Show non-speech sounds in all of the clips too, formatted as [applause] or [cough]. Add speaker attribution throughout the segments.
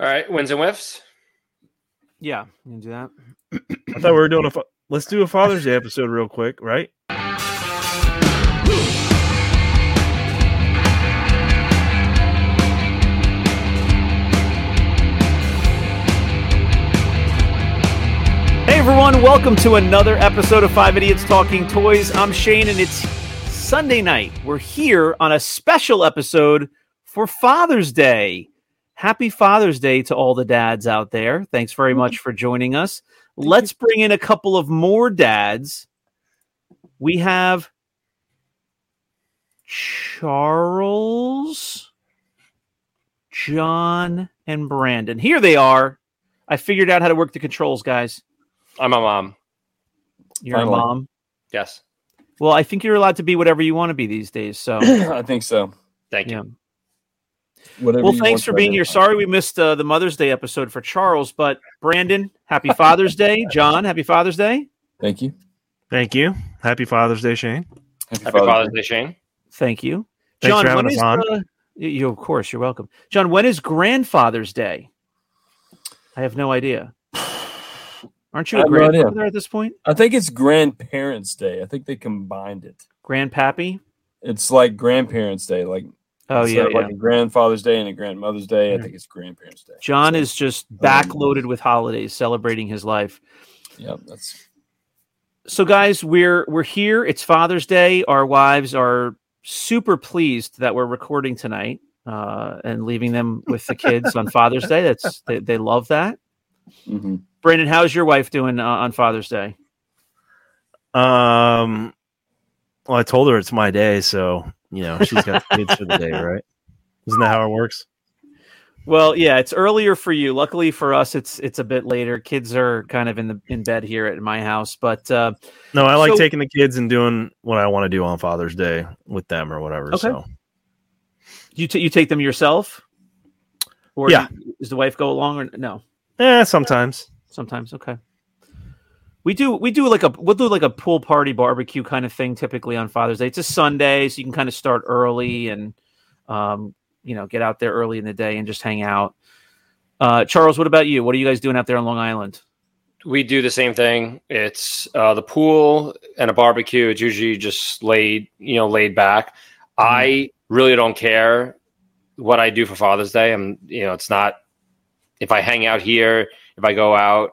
Speaker 1: All right, wins and whiffs.
Speaker 2: Yeah, you can do that.
Speaker 3: I thought we were doing a. fa- Let's do a Father's Day episode real quick, right?
Speaker 2: Hey everyone, welcome to another episode of Five Idiots Talking Toys. I'm Shane, and it's Sunday night. We're here on a special episode for Father's Day. Happy Father's Day to all the dads out there. Thanks very mm-hmm. much for joining us. Let's bring in a couple of more dads. We have Charles, John, and Brandon. Here they are. I figured out how to work the controls, guys.
Speaker 1: I'm a mom.
Speaker 2: You're
Speaker 4: Finally.
Speaker 2: a mom.
Speaker 1: Yes.
Speaker 2: Well, I think you're allowed to be whatever you want to be these days. So, [clears throat]
Speaker 4: I think so.
Speaker 1: Thank you.
Speaker 2: Yeah.
Speaker 4: Whatever
Speaker 2: Well, thanks for being here. Sorry we missed uh, the Mother's Day episode for Charles, but Brandon, happy Father's Day. [laughs] John, happy Father's Day.
Speaker 4: Thank you.
Speaker 3: Thank you. Happy Father's Day, Shane.
Speaker 4: Happy,
Speaker 1: Happy Father's Day, Shane.
Speaker 2: Thank you.
Speaker 3: Thanks
Speaker 2: John,
Speaker 3: for having us on.
Speaker 2: y- you, of course, you're welcome. John, when is Grandfather's Day? I have no idea. Aren't you
Speaker 4: I
Speaker 2: a
Speaker 4: have no
Speaker 2: grandfather at this point?
Speaker 4: I think it's Grandparents' Day. I think they combined it.
Speaker 2: Grandpappy?
Speaker 4: It's like Grandparents' Day. Like
Speaker 2: Oh, yeah, yeah.
Speaker 4: like a Grandfather's Day and a Grandmother's Day. I think it's Grandparents' Day.
Speaker 2: John
Speaker 4: So,
Speaker 2: is just backloaded with holidays, celebrating his life.
Speaker 4: Yep, that's
Speaker 2: so guys we're we're here it's father's day our wives are super pleased that we're recording tonight uh and leaving them with the kids on [laughs] father's day that's they, they love that
Speaker 4: mhm.
Speaker 2: brandon how's your wife doing uh, on father's day
Speaker 3: Um, well, I told her it's my day, so you know she's got kids for the day, right? Isn't that how it works?
Speaker 2: well yeah it's earlier for you luckily for us it's it's a bit later kids are kind of in the in bed here at my house but uh
Speaker 3: No, I like
Speaker 2: So-
Speaker 3: taking the kids and doing what I want to do on Father's Day with them or whatever.
Speaker 2: Okay.
Speaker 3: So
Speaker 2: you t- you take them yourself or
Speaker 3: Yeah.
Speaker 2: does the wife go along or no
Speaker 3: eh, sometimes.
Speaker 2: sometimes okay we do we do like a we'll do like a pool party barbecue kind of thing typically on father's day it's a sunday so you can kind of start early and um you know get out there early in the day and just hang out uh charles what about you what are you guys doing out there on long island
Speaker 1: We do the same thing. It's uh, the pool and a barbecue. It's usually just laid, you know, laid back. I really don't care what I do for Father's Day. I'm, you know, it's not if I hang out here, if I go out,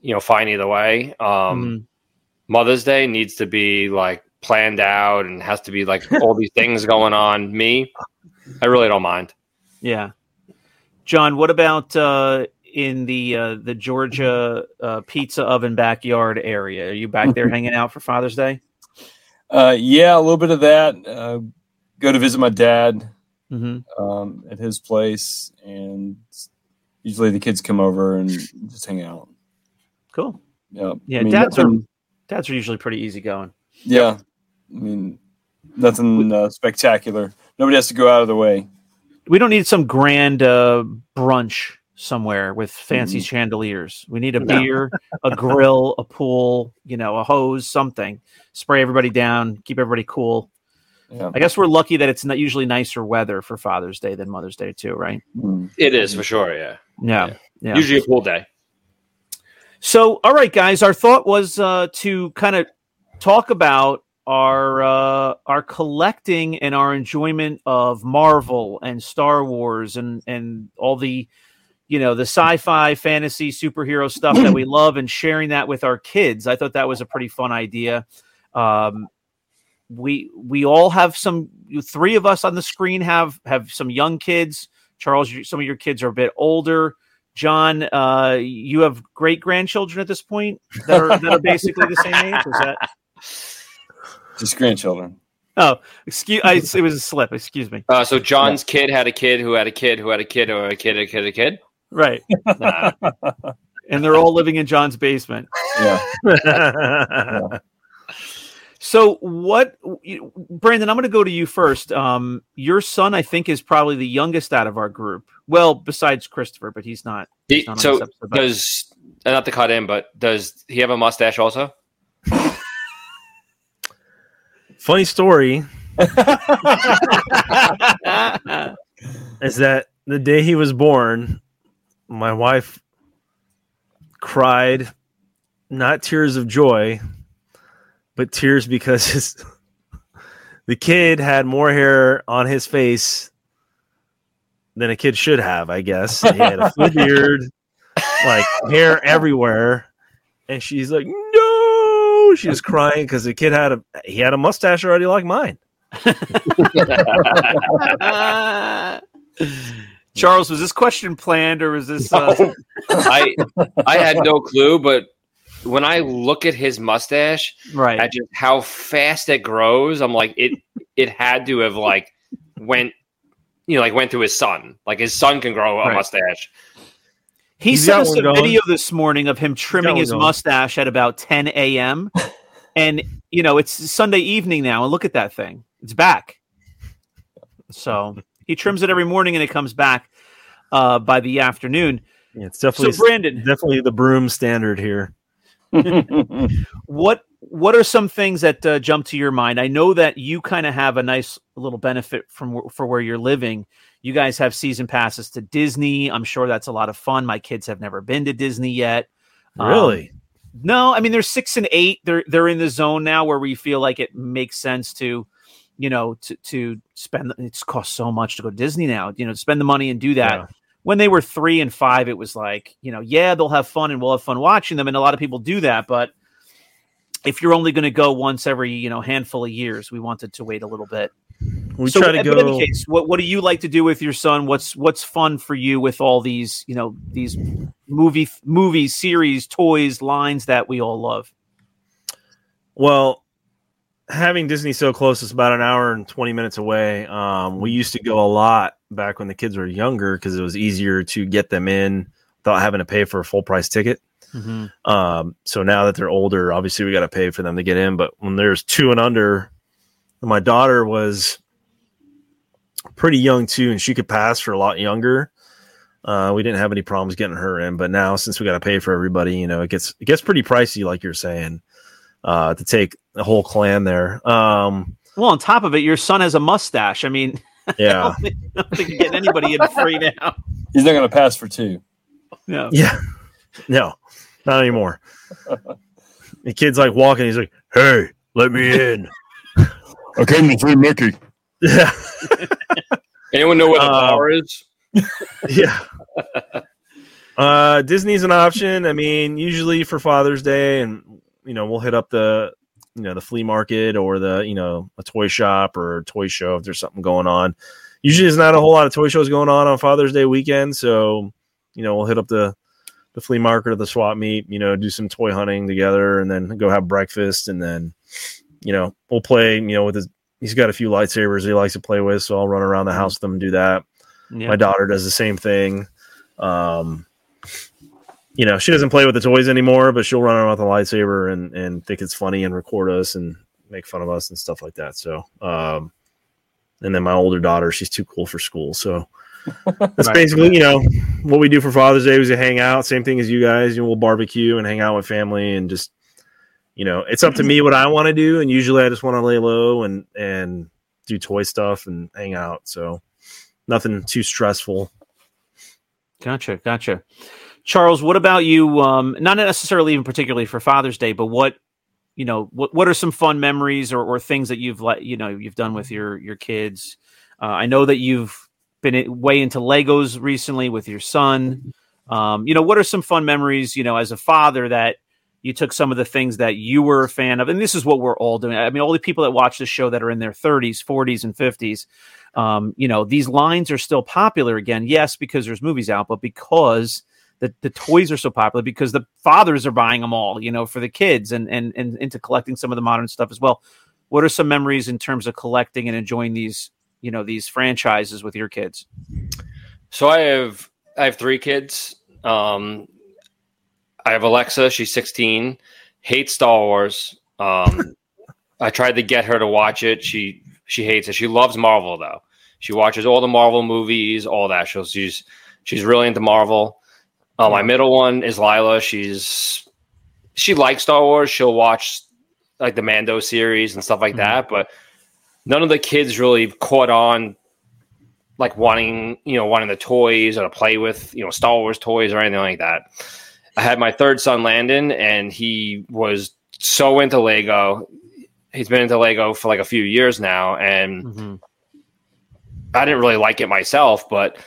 Speaker 1: you know, fine either way. Um,
Speaker 2: Mhm.
Speaker 1: Mother's Day needs to be like planned out and has to be like all these things going on. Me, I really don't mind.
Speaker 2: yeah john what about uh in the uh the georgia uh pizza oven backyard area are you back there [laughs] hanging out for father's day
Speaker 4: uh, yeah, a little bit of that. Uh, go to visit my dad
Speaker 2: mm-hmm.
Speaker 4: um, at his place, and usually the kids come over and just hang out.
Speaker 2: Cool
Speaker 4: Yeah.
Speaker 2: Yeah,
Speaker 4: I mean,
Speaker 2: dads are- dads are usually pretty easygoing
Speaker 4: Yeah, I mean, nothing uh, spectacular. Nobody has to go out of the way.
Speaker 2: we don't need some grand uh, brunch somewhere with fancy chandeliers. We need a
Speaker 4: No.
Speaker 2: beer, a [laughs] grill, a pool, you know, a hose, something. Spray everybody down, keep everybody cool.
Speaker 4: Yeah.
Speaker 2: I guess we're lucky that it's not usually nicer weather for Father's Day than Mother's Day too, right?
Speaker 4: Mm.
Speaker 1: It is for sure. Yeah.
Speaker 2: Yeah. Yeah.
Speaker 1: Usually a pool day.
Speaker 2: So, all right, guys, our thought was uh, to kind of talk about our uh, our collecting and our enjoyment of Marvel and Star Wars and and all the you know the sci-fi, fantasy, superhero stuff that we [clears throat] love, and sharing that with our kids. I thought that was a pretty fun idea. Um, we we all have some. Three of us on the screen have have some young kids. Charles, some of your kids are a bit older. John, uh, you have great grandchildren at this point that are that are basically the same age. Is that? [laughs]
Speaker 4: Just grandchildren.
Speaker 2: Oh, excuse. I, it was a slip. Excuse me.
Speaker 1: Uh, so John's kid had a kid who had a kid who had a kid who had a kid, a kid, a kid.
Speaker 2: Right,
Speaker 1: Nah.
Speaker 2: and they're all living in John's basement.
Speaker 4: Yeah. [laughs]
Speaker 2: So, what, Brandon? I'm going to go to you first. Um, your son, I think, is probably the youngest out of our group. Well, besides Christopher, but he's not.
Speaker 1: He-
Speaker 2: not on
Speaker 1: so
Speaker 2: this episode, but-
Speaker 1: does uh, not to cut in, but does he have a mustache also? [laughs]
Speaker 3: Funny story [laughs] is that the day he was born, my wife cried not tears of joy, but tears because [laughs] his, the kid had more hair on his face than a kid should have, I guess. He had a full [laughs] beard, like hair everywhere. And she's like, no, she was crying because the kid had a he had a mustache already like mine. [laughs]
Speaker 2: Charles, was this question planned or was this? Uh...
Speaker 1: I I had no clue, but when I look at his mustache,
Speaker 2: right,
Speaker 1: at just how fast it grows, I'm like it. It had to have like went, you know, like went through his son. Like his son can grow a
Speaker 2: Right.
Speaker 1: mustache.
Speaker 2: He
Speaker 3: He's
Speaker 2: sent
Speaker 3: got
Speaker 2: us a
Speaker 3: going.
Speaker 2: video this morning of him trimming his
Speaker 3: going.
Speaker 2: mustache at about 10 a.m. [laughs] and you know it's Sunday evening now, and look at that thing; it's back. So he trims it every morning, and it comes back uh, by the afternoon.
Speaker 3: Yeah, it's definitely So,
Speaker 2: Brandon,
Speaker 3: definitely the broom standard here. [laughs]
Speaker 2: what what are some things that uh, jump to your mind? I know that you kind of have a nice little benefit from for where you're living. You guys have season passes to Disney. I'm sure that's a lot of fun. My kids have never been to Disney yet. Um,
Speaker 3: Really?
Speaker 2: No, I mean they're six and eight. They're they're in the zone now where we feel like it makes sense to, you know, to to spend. It's cost so much to go to Disney now. You know, spend the money and do that.
Speaker 3: Yeah.
Speaker 2: When they were three and five, it was like, you know, yeah, they'll have fun and we'll have fun watching them, and a lot of people do that. But if you're only going to go once every, you know, handful of years, we wanted to wait a little bit.
Speaker 3: we
Speaker 2: so,
Speaker 3: try to
Speaker 2: in any
Speaker 3: go.
Speaker 2: case, what what do you like to do with your son? What's what's fun for you with all these, you know, these movie movies, series, toys, lines that we all love?
Speaker 3: Well, having Disney so close, it's about an hour and 20 minutes away. Um, we used to go a lot back when the kids were younger because it was easier to get them in without having to pay for a full price ticket. Um, so now that they're older, obviously we got to pay for them to get in. But when there's two and under, my daughter was pretty young too, and she could pass for a lot younger. Uh, we didn't have any problems getting her in, but now since we got to pay for everybody, you know, it gets it gets pretty pricey, like you're saying, uh, to take the whole clan there. Um,
Speaker 2: Well, on top of it, your son has a mustache. I mean, [laughs] I
Speaker 3: yeah,
Speaker 2: don't think, I don't think you're getting anybody in free [laughs] now.
Speaker 4: He's not going to pass for two.
Speaker 2: No.
Speaker 3: yeah, [laughs] no, not anymore. the kid's like walking, he's like, "Hey, let me in."
Speaker 4: I came to free Mickey.
Speaker 3: yeah,
Speaker 1: Anyone know where the
Speaker 3: Uh,
Speaker 1: bar is?
Speaker 3: yeah. Uh, Disney's an option. I mean, usually for Father's Day, and you know, we'll hit up the you know the flea market or the you know a toy shop or a toy show if there's something going on. Usually, there's not a whole lot of toy shows going on on Father's Day weekend, so you know we'll hit up the the flea market or the swap meet. You know, do some toy hunting together, and then go have breakfast, and then you know we'll play. You know, with his he's got a few lightsabers he likes to play with, so I'll run around the house with him and do that
Speaker 2: Yeah.
Speaker 3: my daughter does the same thing um you know she doesn't play with the toys anymore but she'll run around with a lightsaber and and think it's funny and record us and make fun of us and stuff like that. So um and then my older daughter she's too cool for school. So [laughs] that's
Speaker 2: Right.
Speaker 3: basically you know what we do for father's day is to hang out same thing as you guys you know we'll barbecue and hang out with family and just you know it's up to me what i want to do. And usually i just want to lay low and and do toy stuff and hang out. So nothing too stressful.
Speaker 2: Gotcha, gotcha. Charles, what about you? Um, not necessarily even particularly for Father's Day, but what you know, what what are some fun memories or, or things that you've let you know you've done with your your kids? Uh, I know that you've been way into Legos recently with your son. Um, you know, what are some fun memories? You know, as a father that you took some of the things that you were a fan of, and this is what we're all doing. I mean, all the people that watch this show that are in their 30s, 40s, and 50s, um, you know, these lines are still popular again. Yes, because there's movies out, but because the, the toys are so popular, because the fathers are buying them all, you know, for the kids and, and, and into collecting some of the modern stuff as well. What are some memories in terms of collecting and enjoying these, you know, these franchises with your kids?
Speaker 1: So I have I have three kids. Um, I have Alexa. She's 16. Hates Star Wars. Um, [laughs] I tried to get her to watch it. She she hates it. She loves Marvel though. She watches all the Marvel movies, all that. She's she's really into Marvel. Uh, my middle one is Lila. She's she likes Star Wars. She'll watch like the Mando series and stuff like that. But none of the kids really caught on like wanting you know wanting the toys or to play with you know Star Wars toys or anything like that. I had my third son Landon, and he was so into Lego. He's been into Lego for like a few years now, and
Speaker 2: Mm-hmm.
Speaker 1: I didn't really like it myself, but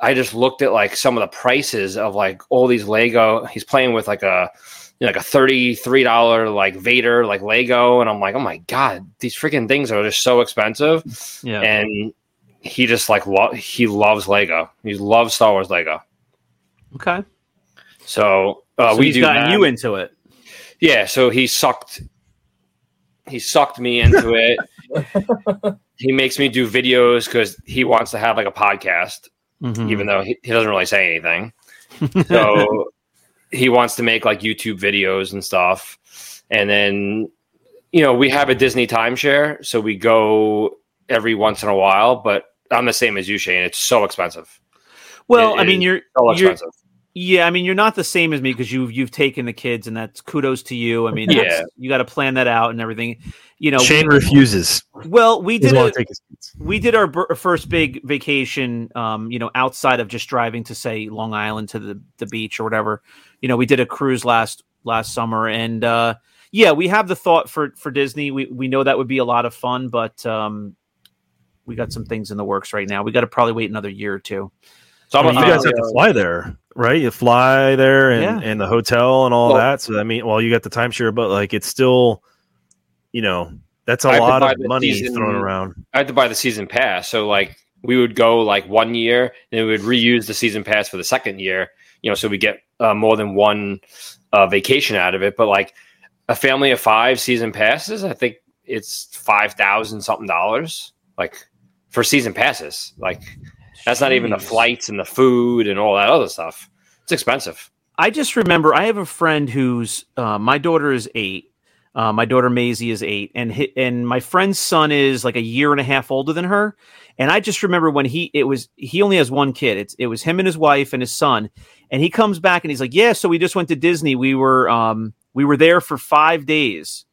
Speaker 1: I just looked at like some of the prices of like all these Lego. He's playing with like a you know, like a thirty three dollar like Vader like Lego, and I'm like, oh my god, these freaking things are just so expensive.
Speaker 2: Yeah.
Speaker 1: And he just like lo- he loves Lego. He loves Star Wars Lego.
Speaker 2: okay.
Speaker 1: So, uh,
Speaker 2: so
Speaker 1: we
Speaker 2: he's
Speaker 1: do
Speaker 2: gotten
Speaker 1: that.
Speaker 2: you into it.
Speaker 1: Yeah, so he sucked he sucked me into it. [laughs] he makes me do videos because he wants to have like a podcast,
Speaker 2: Mhm.
Speaker 1: even though he, he doesn't really say anything. So [laughs] he wants to make like YouTube videos and stuff. And then, you know, we have a Disney timeshare, so we go every once in a while, but I'm the same as you, Shane. It's so expensive.
Speaker 2: well,
Speaker 1: it
Speaker 2: I mean, you're
Speaker 1: So
Speaker 2: you're
Speaker 1: expensive.
Speaker 2: Yeah. I mean, you're not the same as me because you've you've taken the kids, and that's kudos to you. I mean,
Speaker 1: Yeah.
Speaker 2: that's, you got to plan that out and everything. You know,
Speaker 3: Shane refuses.
Speaker 2: well, we did
Speaker 3: doesn't
Speaker 2: a,
Speaker 3: take his kids.
Speaker 2: we did our bir- first big vacation um you know outside of just driving to say long island to the, the beach or whatever you know we did a cruise last last summer and uh yeah we have the thought for for disney we we know that would be a lot of fun but um we got some things in the works right now we got to probably wait another year or two
Speaker 1: So I'm
Speaker 3: mean, you guys have to fly there, right? You fly there and,
Speaker 2: Yeah.
Speaker 3: and the hotel and all
Speaker 1: Well-
Speaker 3: that. So I mean, well, you got the timeshare, but like it's still, you know, that's a lot of money
Speaker 1: season-
Speaker 3: thrown around.
Speaker 1: I had to buy the season pass. So like we would go like one year and we would reuse the season pass for the second year, you know, so we get uh, more than one uh, vacation out of it. But like a family of five season passes, I think it's five thousand something dollars, like for season passes. Like that's not even the flights and the food and all that other stuff. It's expensive.
Speaker 2: I just remember I have a friend who's uh, my daughter is eight. Uh, my daughter Maisie is eight, and hi, and my friend's son is like a year and a half older than her. And I just remember when he it was he only has one kid. It's it was him and his wife and his son. And he comes back and he's like, "Yeah, so we just went to Disney. We were um we were there for five days,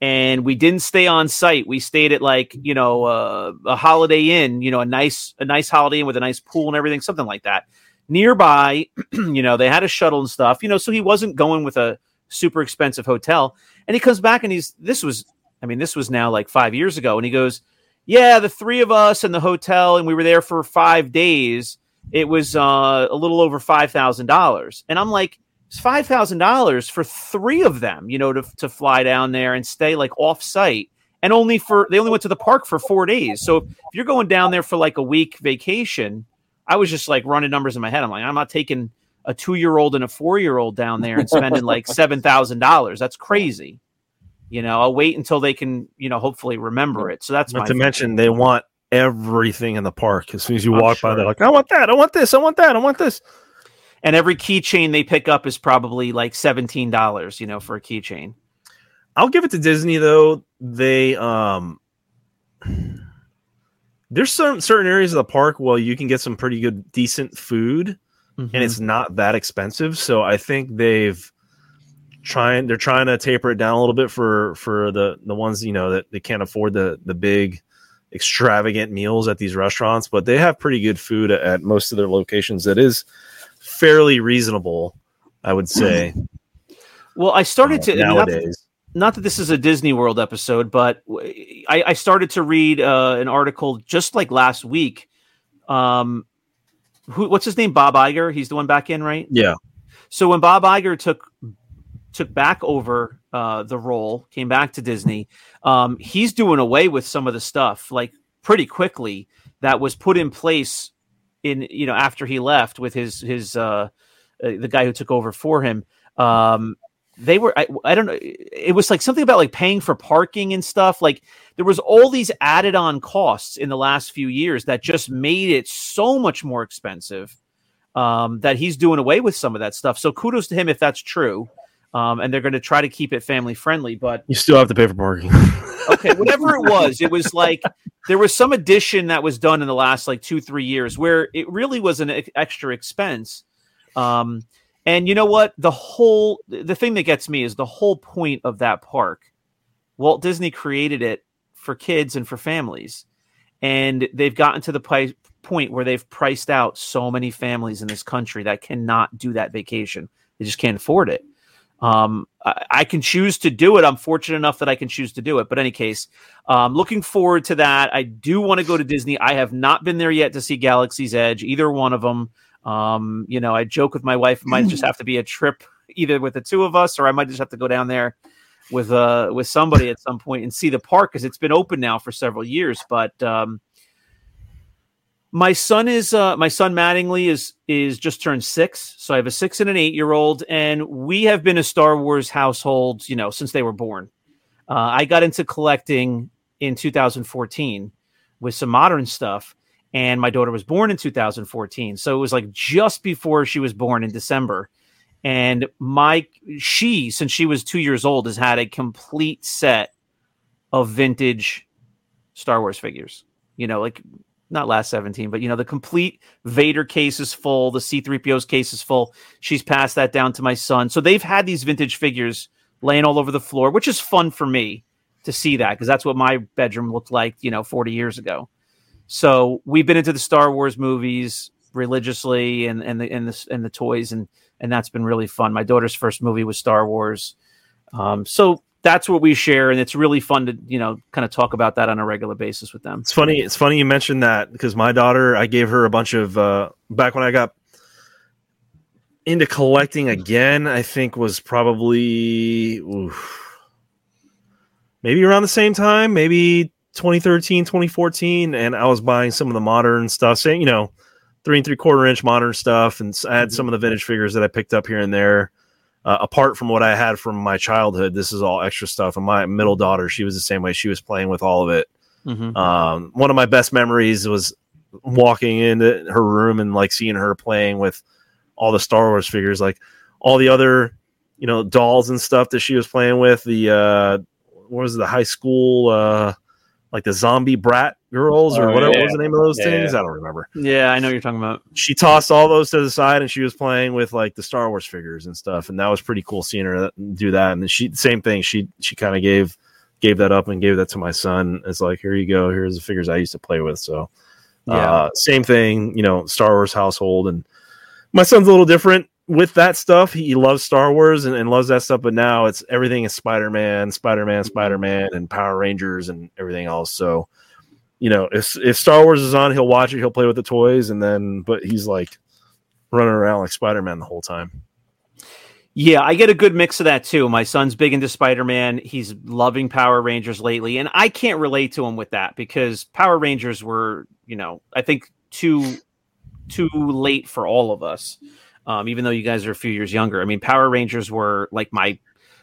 Speaker 2: and we didn't stay on site. We stayed at like you know uh, a Holiday Inn, you know, a nice a nice Holiday Inn with a nice pool and everything, something like that." nearby [clears throat] you know they had a shuttle and stuff you know so he wasn't going with a super expensive hotel and he comes back and he's this was i mean this was now like five years ago and he goes yeah the three of us in the hotel and we were there for five days it was uh, a little over five thousand dollars and i'm like it's five thousand dollars for three of them you know to, to fly down there and stay like off site and only for they only went to the park for four days so if you're going down there for like a week vacation I was just like running numbers in my head. I'm like, I'm not taking a two year old and a four year old down there and spending like [laughs] seven thousand dollars. That's crazy. You know, I'll wait until they can, you know, hopefully remember it. So that's
Speaker 3: Not
Speaker 2: my
Speaker 3: to mention, they want everything in the park. As soon as you
Speaker 2: I'm
Speaker 3: walk by, they're like, "I want that. I want this. I want that. I want this."
Speaker 2: And every keychain they pick up is probably like seventeen dollars, you know, for a keychain.
Speaker 3: I'll give it to Disney though. They um there's some certain areas of the park where you can get some pretty good decent food and it's not that expensive. So I think they've trying they're trying to taper it down a little bit for for the the ones you know that they can't afford the the big extravagant meals at these restaurants, but they have pretty good food at most of their locations that is fairly reasonable, I would say.
Speaker 2: well, I started to
Speaker 3: uh,
Speaker 2: not that-
Speaker 3: nowadays.
Speaker 2: not that this is a Disney World episode, but I started to read uh, an article just like last week. Um, who, what's his name? Bob Iger. He's the one back in, right?
Speaker 3: Yeah.
Speaker 2: So when Bob Iger took took back over uh, the role, came back to Disney, um, he's doing away with some of the stuff like pretty quickly that was put in place in you know after he left with his his uh, uh, the guy who took over for him. Um, they were I, I don't know it was like something about like paying for parking and stuff like there was all these added on costs in the last few years that just made it so much more expensive um, that he's doing away with some of that stuff so kudos to him if that's true um, and they're going to try to keep it family friendly but
Speaker 3: You still have to pay for parking.
Speaker 2: okay whatever it was it was like there was some addition that was done in the last like two three years where it really was an ex- extra expense um, and you know what the whole the thing that gets me is the whole point of that park walt disney created it for kids and for families and they've gotten to the price point where they've priced out so many families in this country that cannot do that vacation. They just can't afford it. Um, I, I, can choose to do it. I'm fortunate enough that I can choose to do it. But any case, um, looking forward to that. I do want to go to Disney. I have not been there yet to see Galaxy's Edge, either one of them. Um, you know, I joke with my wife, it might just have to be a trip either with the two of us, or I might just have to go down there with uh with somebody at some point and see the park because it's been open now for several years. But um, my son is uh, my son Mattingly is is just turned six, so I have a six and an eight year old, and we have been a Star Wars household, you know, since they were born. Uh, I got into collecting in 2014 with some modern stuff, and my daughter was born in 2014, so it was like just before she was born in December. And my she, since she was two years old, has had a complete set of vintage Star Wars figures. You know, like not last 17, but you know, the complete Vader case is full, the C3PO's case is full. She's passed that down to my son. So they've had these vintage figures laying all over the floor, which is fun for me to see that because that's what my bedroom looked like, you know, 40 years ago. So we've been into the Star Wars movies religiously and and the and the and the toys and and that's been really fun. My daughter's first movie was Star Wars. Um, so that's what we share, and it's really fun to you know kind of talk about that on a regular basis with them.
Speaker 3: It's funny. It's funny you mentioned that because my daughter, I gave her a bunch of uh, back when I got into collecting again. I think was probably oof, maybe around the same time, maybe 2013, 2014, and I was buying some of the modern stuff, saying you know three and three quarter inch modern stuff, and I had mm-hmm. some of the vintage figures that I picked up here and there uh, apart from what I had from my childhood, this is all extra stuff. And my middle daughter, she was the same way. She was playing with all of it. Mm-hmm. Um, one of my best memories was walking into her room and like seeing her playing with all the Star Wars figures, like all the other, you know, dolls and stuff that she was playing with. The uh, what was it, the high school, uh, like the zombie brat girls or oh, whatever yeah. was the name of those yeah, things. Yeah. I don't remember.
Speaker 2: Yeah, I know you're talking about.
Speaker 3: She tossed all those to the side and she was playing with like the Star Wars figures and stuff, and that was pretty cool seeing her do that. And she same thing. She she kind of gave gave that up and gave that to my son. It's like here you go. Here's the figures I used to play with. So yeah, uh, same thing. You know, Star Wars household, and my son's a little different with that stuff, he loves Star Wars and, and, loves that stuff. But now it's everything is Spider Man, Spider Man, Spider Man, and Power Rangers and everything else. So, you know, if if Star Wars is on, he'll watch it, he'll play with the toys, and then but he's like running around like Spider Man the whole time.
Speaker 2: Yeah, I get a good mix of that too. My son's big into Spider Man. He's loving Power Rangers lately, and I can't relate to him with that because Power Rangers were, you know, I think too too late for all of us um, even though you guys are a few years younger. I mean, Power Rangers were like my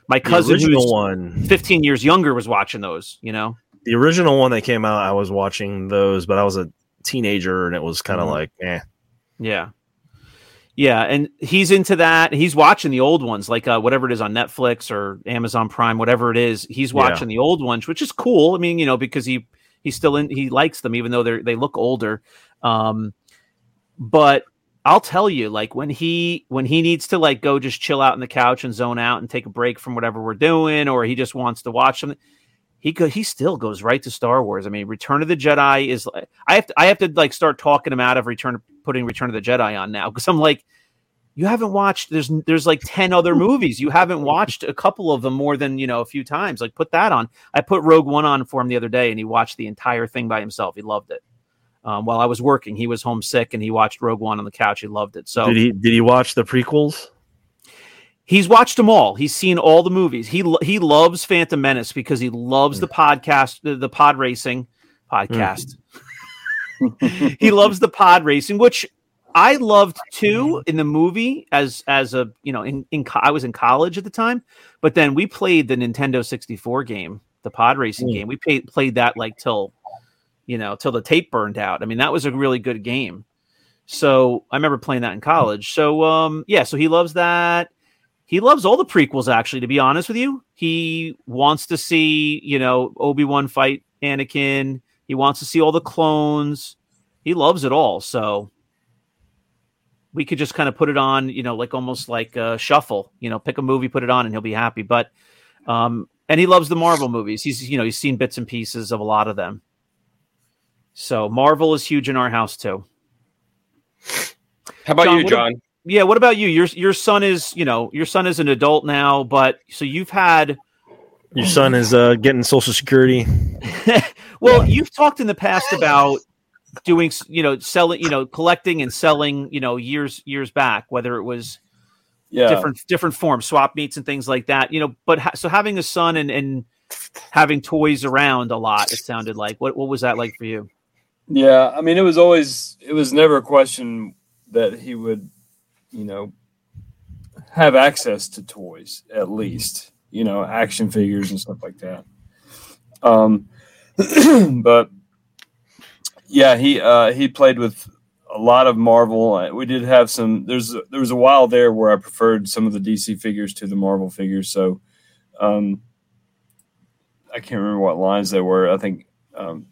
Speaker 2: my cousin who's one 15 years younger was watching those, you know.
Speaker 3: The original one that came out, I was watching those, but I was a teenager and it was kind of mm-hmm. like, eh.
Speaker 2: Yeah. Yeah, and he's into that. He's watching the old ones, like uh, whatever it is on Netflix or Amazon Prime, whatever it is. He's watching yeah. the old ones, which is cool. I mean, you know, because he he's still in. He likes them, even though they they look older. Um, but I'll tell you, like when he when he needs to like go just chill out on the couch and zone out and take a break from whatever we're doing, or he just wants to watch something, he he still goes right to Star Wars. I mean, Return of the Jedi is I have to I have to like start talking him out of Return putting Return of the Jedi on now because I'm like, you haven't watched there's there's like 10 other movies you haven't watched a couple of them more than you know a few times like put that on i put rogue one on for him the other day and he watched the entire thing by himself he loved it um, while I was working. He was homesick and he watched Rogue One on the couch. He loved it. So
Speaker 3: did he? Did he watch the prequels?
Speaker 2: He's watched them all. He's seen all the movies. He he loves Phantom Menace because he loves the podcast, the, the pod racing podcast. Mm. [laughs] he loves the pod racing, which I loved too in the movie as as a you know in, in I was in college at the time, but then we played the Nintendo 64 game, the pod racing mm. game. We played played that like till you know, till the tape burned out. I mean, that was a really good game. So I remember playing that in college. So um, yeah, so he loves that. He loves all the prequels. Actually, to be honest with you, he wants to see you know Obi Wan fight Anakin. He wants to see all the clones. He loves it all. So we could just kind of put it on, you know, like almost like a shuffle. You know, pick a movie, put it on, and he'll be happy. But um, and he loves the Marvel movies. He's you know he's seen bits and pieces of a lot of them. So Marvel is huge in our house too.
Speaker 1: How about
Speaker 2: John,
Speaker 1: you, John?
Speaker 2: Yeah, what about you? Your your son is, you know, your son is an adult now, but so you've had
Speaker 3: Your son is uh, getting Social Security. [laughs]
Speaker 2: well, you've talked in the past about doing, you know, selling, you know, collecting and selling, you know, years years back, whether it was
Speaker 4: Yeah.
Speaker 2: different different forms, swap meets and things like that, you know. But ha- so having a son and and having toys around a lot, it sounded like. What what was that like for you?
Speaker 4: Yeah, I mean, it was always, it was never a question that he would, you know, have access to toys, at least, you know, action figures and stuff like that. Um, [clears throat] but yeah, he, uh, he played with a lot of Marvel. We did have some, there's, there was a while there where I preferred some of the DC figures to the Marvel figures. So, um, I can't remember what lines they were. I think, um,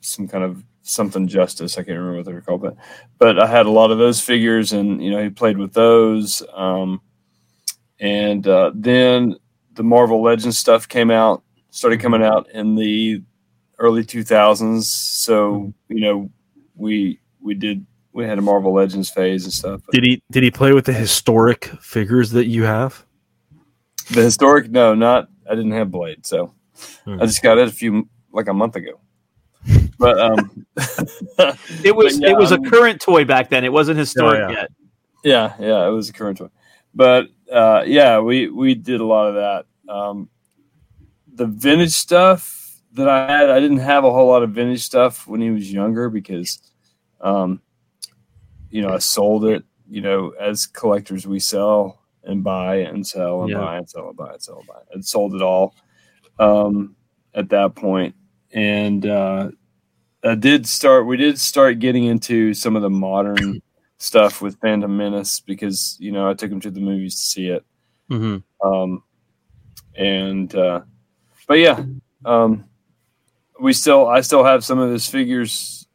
Speaker 4: some kind of something justice. I can't remember what they were called, but but I had a lot of those figures, and you know he played with those. Um, and uh, then the Marvel Legends stuff came out, started coming out in the early two thousands. So you know we we did we had a Marvel Legends phase and stuff.
Speaker 3: Did he did he play with the historic figures that you have?
Speaker 4: The historic, no, not I didn't have Blade, so
Speaker 3: Hmm.
Speaker 4: I just got it a few like a month ago. But um, [laughs]
Speaker 2: It was
Speaker 4: But yeah,
Speaker 2: it was
Speaker 4: I'm-
Speaker 2: a current toy back then. It wasn't historic
Speaker 3: yeah.
Speaker 2: yet.
Speaker 4: Yeah, yeah, it was a current toy. But uh, yeah, we we did a lot of that. Um, the vintage stuff that I had, I didn't have a whole lot of vintage stuff when he was younger because, um, you know, I sold it. You know, as collectors, we sell and buy and sell and
Speaker 2: Yeah.
Speaker 4: buy and sell and buy and sell and buy. And sold it all um, at that point, and uh, I did start. We did start getting into some of the modern [coughs] stuff with Phantom Menace because you know I took him to the movies to see it.
Speaker 2: Mm-hmm.
Speaker 4: Um, and uh, but yeah, um, we still I still have some of his figures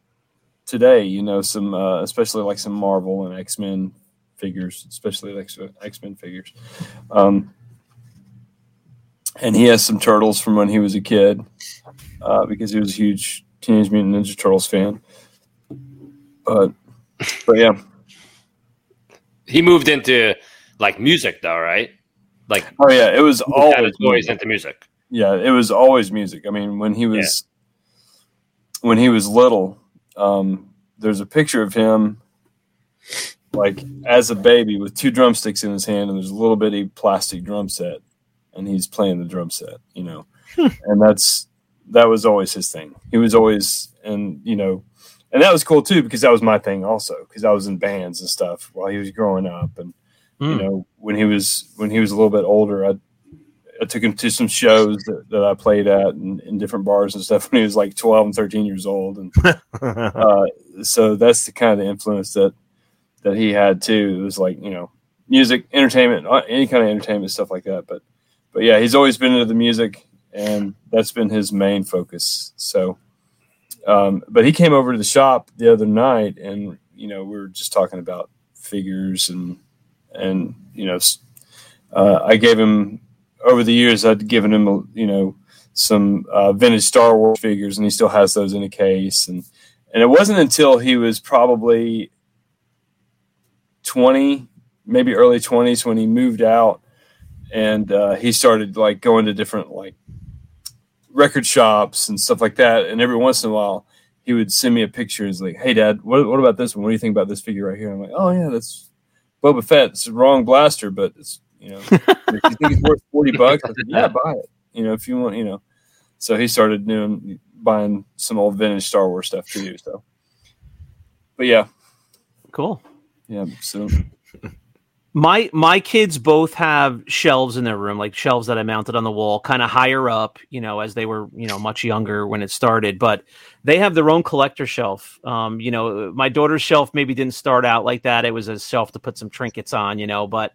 Speaker 4: today. You know, some uh, especially like some Marvel and X Men figures, especially like X Men figures. Um, and he has some turtles from when he was a kid uh, because he was a huge Teenage Mutant Ninja Turtles fan. But but yeah,
Speaker 1: He moved into like music though, right? Like
Speaker 4: oh yeah, it was always
Speaker 1: always into music.
Speaker 4: yeah, it was always music. I mean, when he was when he was little, um, there's a picture of him like as a baby with two drumsticks in his hand, and there's a little bitty plastic drum set, and he's playing the drum set, you know, and that's that was always his thing. He was always, and you know, and that was cool too because that was my thing also because I was in bands and stuff while he was growing up, and you
Speaker 2: Mm.
Speaker 4: know, when he was when he was a little bit older, I I took him to some shows that, that I played at in, in different bars and stuff [laughs] when he was like 12 and 13 years old. And [laughs] uh, so that's the kind of influence that, that he had too. It was like, you know, music, entertainment, uh, any kind of entertainment stuff like that. But, but yeah, he's always been into the music and that's been his main focus. So, um, but he came over to the shop the other night and, you know, we were just talking about figures and, and, you know, uh, I gave him over the years, I'd given him, you know, some uh, vintage Star Wars figures, and he still has those in a case. And and it wasn't until he was probably twenty, maybe early twenties, when he moved out, and uh, he started like going to different like record shops and stuff like that. And every once in a while, he would send me a picture. He's like, "Hey, Dad, what what about this one? What do you think about this figure right here?" I'm like, "Oh yeah, that's Boba Fett. It's the wrong blaster, but it's you know." [laughs] if you think it's worth 40 [laughs] bucks, I said, yeah, buy it. You know, if you want, you know. So he started doing buying some old vintage Star Wars stuff too. So, but yeah,
Speaker 2: Cool.
Speaker 4: yeah. So [laughs]
Speaker 2: My my kids both have shelves in their room, like shelves that I mounted on the wall, kind of higher up, you know, as they were, you know, much younger when it started. But they have their own collector shelf. Um, you know, my daughter's shelf maybe didn't start out like that. It was a shelf to put some trinkets on, you know, but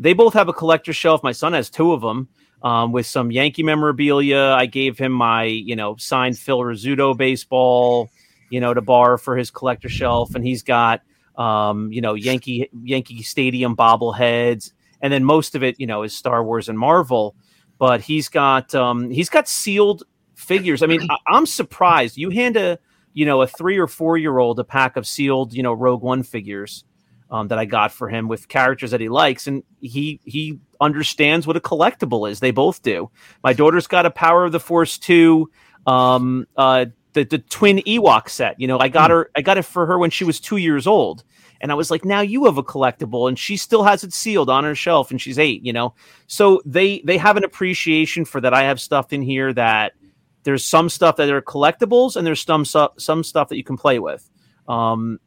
Speaker 2: they both have a collector shelf. My son has two of them. Um, with some Yankee memorabilia, I gave him my, you know, signed Phil Rizzuto baseball, you know, to borrow for his collector shelf, and he's got um, you know, Yankee Yankee Stadium bobbleheads, and then most of it, you know, is Star Wars and Marvel. But he's got um, he's got sealed figures. I mean, I, I'm surprised. You hand a you know, a three or four year old a pack of sealed, you know, Rogue One figures um, that I got for him with characters that he likes, and he he understands what a collectible is. They both do. My daughter's got a Power of the Force two, um, uh, the the twin Ewok set. You know, I got her, I got it for her when she was two years old, and I was like, now you have a collectible, and she still has it sealed on her shelf, and she's eight. You know, so they they have an appreciation for that. I have stuff in here that there's some stuff that are collectibles, and there's some some stuff that you can play with. Um,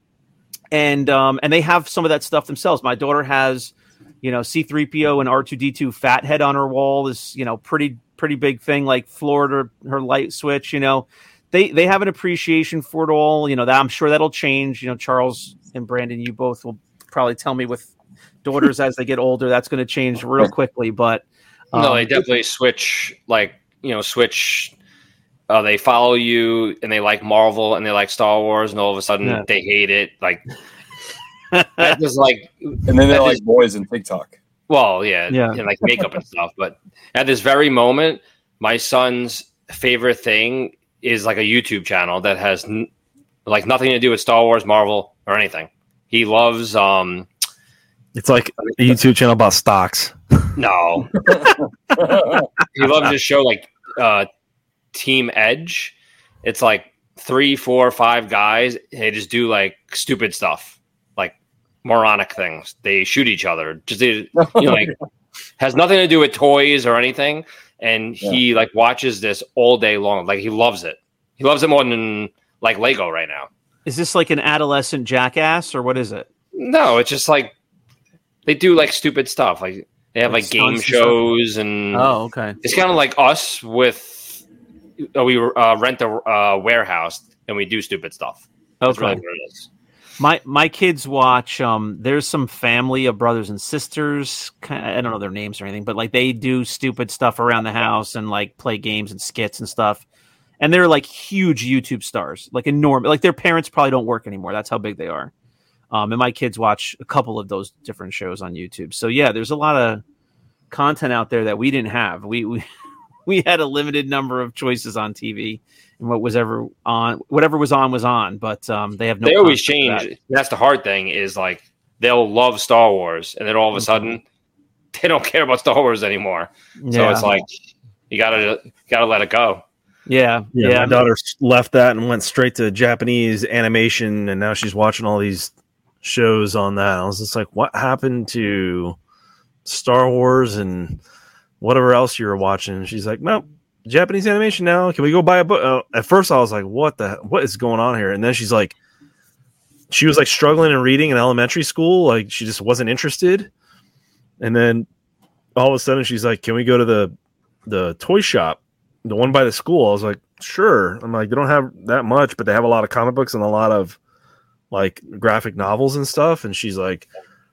Speaker 2: and um, and they have some of that stuff themselves. My daughter has, you know, C3PO and R2D2 Fathead on her wall is, you know, pretty pretty big thing like Florida her light switch, you know. They they have an appreciation for it all, you know, that I'm sure that'll change, you know, Charles and Brandon you both will probably tell me with daughters as they get older that's going to change real quickly, but um,
Speaker 1: no, they definitely switch like, you know, switch uh, they follow you and they like Marvel and they like Star Wars, and all of a sudden
Speaker 2: Yeah.
Speaker 1: they hate it. Like [laughs] that just like
Speaker 4: And then they're like
Speaker 1: is-
Speaker 4: boys in TikTok.
Speaker 1: well, yeah,
Speaker 2: Yeah.
Speaker 1: and like makeup and stuff. But at this very moment, my son's favorite thing is like a YouTube channel that has n- like nothing to do with Star Wars, Marvel, or anything. He loves um
Speaker 3: It's like a YouTube channel about stocks. [laughs]
Speaker 1: no, he loves to show like uh Team Edge. It's like three, four, five guys. They just do like stupid stuff, like moronic things. They shoot each other. Just you know, like [laughs] has nothing to do with toys or anything. And he like watches this all day long. Like he loves it. He loves it more than like Lego right now.
Speaker 2: is this like an adolescent jackass or what is it?
Speaker 1: No, it's just like they do like stupid stuff. Like they have
Speaker 2: Like
Speaker 1: like, game
Speaker 2: stunts and
Speaker 1: shows and
Speaker 2: Oh, okay.
Speaker 1: it's kind of like us with uh, we uh, rent a uh, warehouse and we do stupid stuff. That's
Speaker 2: Okay.
Speaker 1: really what it is.
Speaker 2: My my kids watch. Um, there's some family of brothers and sisters. I don't know their names or anything, but like they do stupid stuff around the house and like play games and skits and stuff. And they're like huge YouTube stars, like enormous. Like their parents probably don't work anymore. That's how big they are. Um, and my kids watch a couple of those different shows on YouTube. So yeah, there's a lot of content out there that we didn't have. We we [laughs] we had a limited number of choices on TV, and what was ever on, whatever was on was on. But um, they have no.
Speaker 1: they always
Speaker 2: concept of
Speaker 1: change. That's the hard thing is like they'll love Star Wars and then all of a sudden [laughs] they don't care about Star Wars anymore.
Speaker 2: that.
Speaker 1: So it's like you gotta gotta let it go.
Speaker 2: Yeah,
Speaker 3: Yeah,
Speaker 2: yeah.
Speaker 3: my daughter left that and went straight to Japanese animation, and now she's watching all these shows on that. I was just like, what happened to Star Wars and whatever else you were watching? And she's like, nope, Japanese animation now. Can we go buy a book? Uh, at first, I was like, what the what is going on here? And then she's like, she was like struggling in reading in elementary school, like she just wasn't interested. And then all of a sudden, she's like, can we go to the the toy shop? the one by the school, I was like, sure. I'm like, they don't have that much, but they have a lot of comic books and a lot of like graphic novels and stuff. And she's like,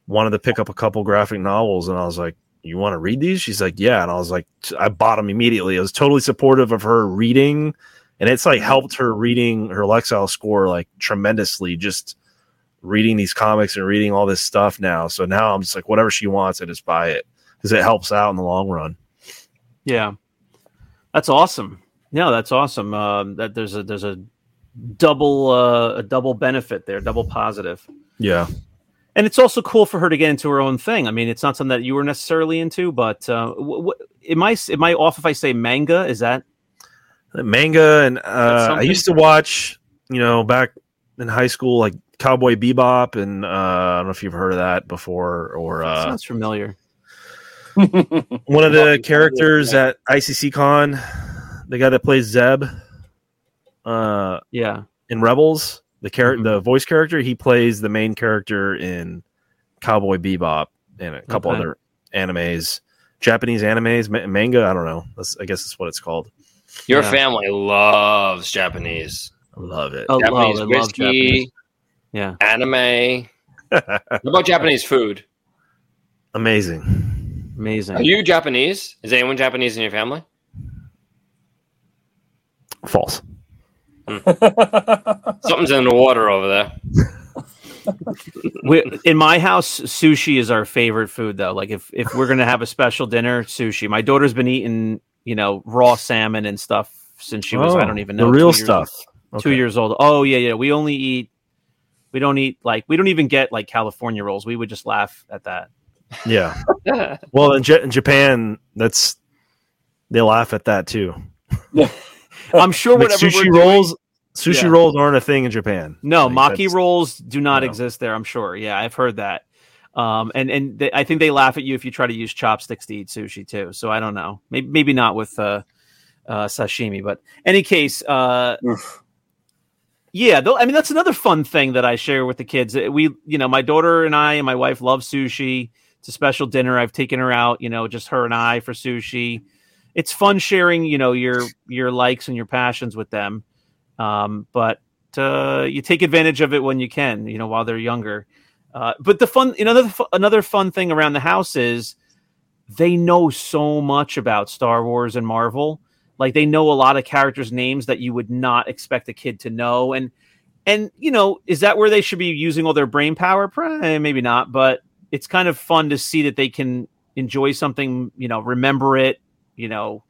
Speaker 3: wanted to pick up a couple graphic novels, and I was like, you want to read these? She's like, yeah. And I was like, I bought them immediately. I was totally supportive of her reading, and it's like helped her reading her Lexile score like tremendously. Just reading these comics and reading all this stuff now. So now I'm just like, whatever she wants, I just buy it because it helps out in the long run.
Speaker 2: Yeah, that's awesome. No, that's awesome. Um, that there's a there's a double uh, a double benefit there, double positive,
Speaker 3: Yeah.
Speaker 2: And it's also cool for her to get into her own thing. I mean, it's not something that you were necessarily into, but uh, w- w- am I am I off if I say manga? Is that
Speaker 3: manga and uh, I used to watch, you know, back in high school, like Cowboy Bebop, and uh, I don't know if you've heard of that before, or uh,
Speaker 2: sounds familiar? [laughs]
Speaker 3: one of the characters at ICC Con, the guy that plays Zeb, uh,
Speaker 2: Yeah,
Speaker 3: in Rebels, the character,
Speaker 2: Mhm.
Speaker 3: the voice character, he plays the main character in Cowboy Bebop and a couple
Speaker 2: Okay.
Speaker 3: other animes, Japanese animes, ma- manga. I don't know. That's, I guess that's what it's called.
Speaker 1: Your
Speaker 2: Yeah.
Speaker 1: family loves Japanese.
Speaker 3: I love it.
Speaker 2: oh,
Speaker 1: Japanese
Speaker 2: oh, they love Japanese. Yeah,
Speaker 1: anime. [laughs] What about Japanese food?
Speaker 3: Amazing.
Speaker 2: amazing.
Speaker 1: Are you Japanese? Is anyone Japanese in your family?
Speaker 3: False. [laughs]
Speaker 1: Something's in the water over there.
Speaker 2: we, in my house, sushi is our favorite food, though. Like if if we're gonna have a special dinner, sushi. My daughter's been eating, you know, raw salmon and stuff since she was I oh, don't even know
Speaker 3: Oh, the real
Speaker 2: two years
Speaker 3: stuff.
Speaker 2: Two years old. Oh yeah, yeah. We only eat. We don't eat like we don't even get like California rolls. We would just laugh at that.
Speaker 3: Yeah. [laughs] well, in, J- in Japan, that's they laugh at that too. [laughs]
Speaker 2: I'm sure
Speaker 3: Like,
Speaker 2: whatever we're
Speaker 3: sushi
Speaker 2: doing-
Speaker 3: rolls, sushi
Speaker 2: Yeah.
Speaker 3: rolls aren't a thing in Japan.
Speaker 2: No,
Speaker 3: Like,
Speaker 2: maki rolls do not
Speaker 3: no.
Speaker 2: exist there. I'm sure. Yeah, I've heard that. Um, and and they, I think they laugh at you if you try to use chopsticks to eat sushi too. So I don't know. Maybe maybe not with uh, uh, sashimi, but any case, uh, yeah. Though I mean, that's another fun thing that I share with the kids. Uh, We, you know, my daughter and I and my wife love sushi. It's a special dinner. I've taken her out. You know, just her and I for sushi. It's fun sharing. You know your your likes and your passions with them. Um, but uh, you take advantage of it when you can, you know, while they're younger. Uh, but the fun, you know, another another fun thing around the house is they know so much about Star Wars and Marvel. Like they know a lot of characters' names that you would not expect a kid to know. And and you know, is that where they should be using all their brain power? Probably, maybe not, but it's kind of fun to see that they can enjoy something, you know, remember it, you know,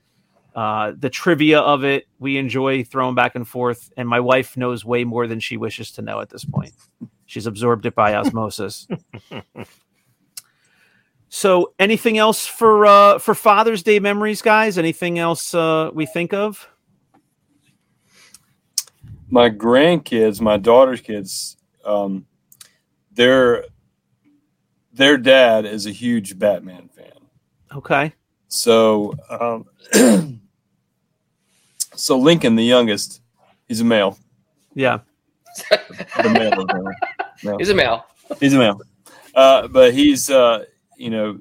Speaker 2: uh, the trivia of it we enjoy throwing back and forth and my wife knows way more than she wishes to know at this point. She's absorbed it by [laughs] osmosis. So anything else for uh for father's day memories guys? Anything else uh we think of?
Speaker 4: My grandkids, my daughter's kids, um, their their dad is a huge Batman fan.
Speaker 2: okay.
Speaker 4: So, um, [clears throat] so Lincoln, the youngest, he's a male.
Speaker 2: yeah
Speaker 4: The male, is male. No.
Speaker 1: He's a male.
Speaker 4: he's a male. Uh, but he's, uh, you know,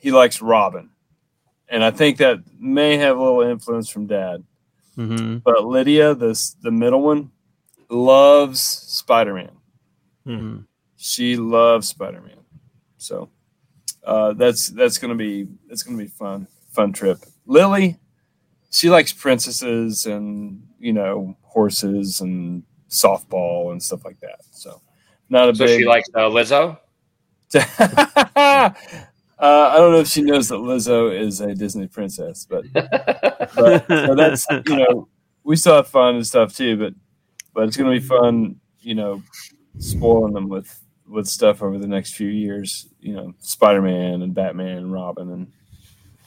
Speaker 4: he likes Robin, and I think that may have a little influence from Dad.
Speaker 2: hmm
Speaker 4: But Lydia, this the middle one, loves Spider Man.
Speaker 2: hmm
Speaker 4: she loves Spider Man. So uh, that's that's gonna be that's gonna be fun fun trip. Lily, she likes princesses and you know horses and softball and stuff like that. So not a
Speaker 1: So
Speaker 4: big.
Speaker 1: she likes uh, Lizzo. [laughs]
Speaker 4: uh, I don't know if she knows that Lizzo is a Disney princess, but [laughs] but so that's you know we still have fun and stuff too, but but it's gonna be fun, you know, spoiling them with with stuff over the next few years, you know, Spider Man and Batman and Robin and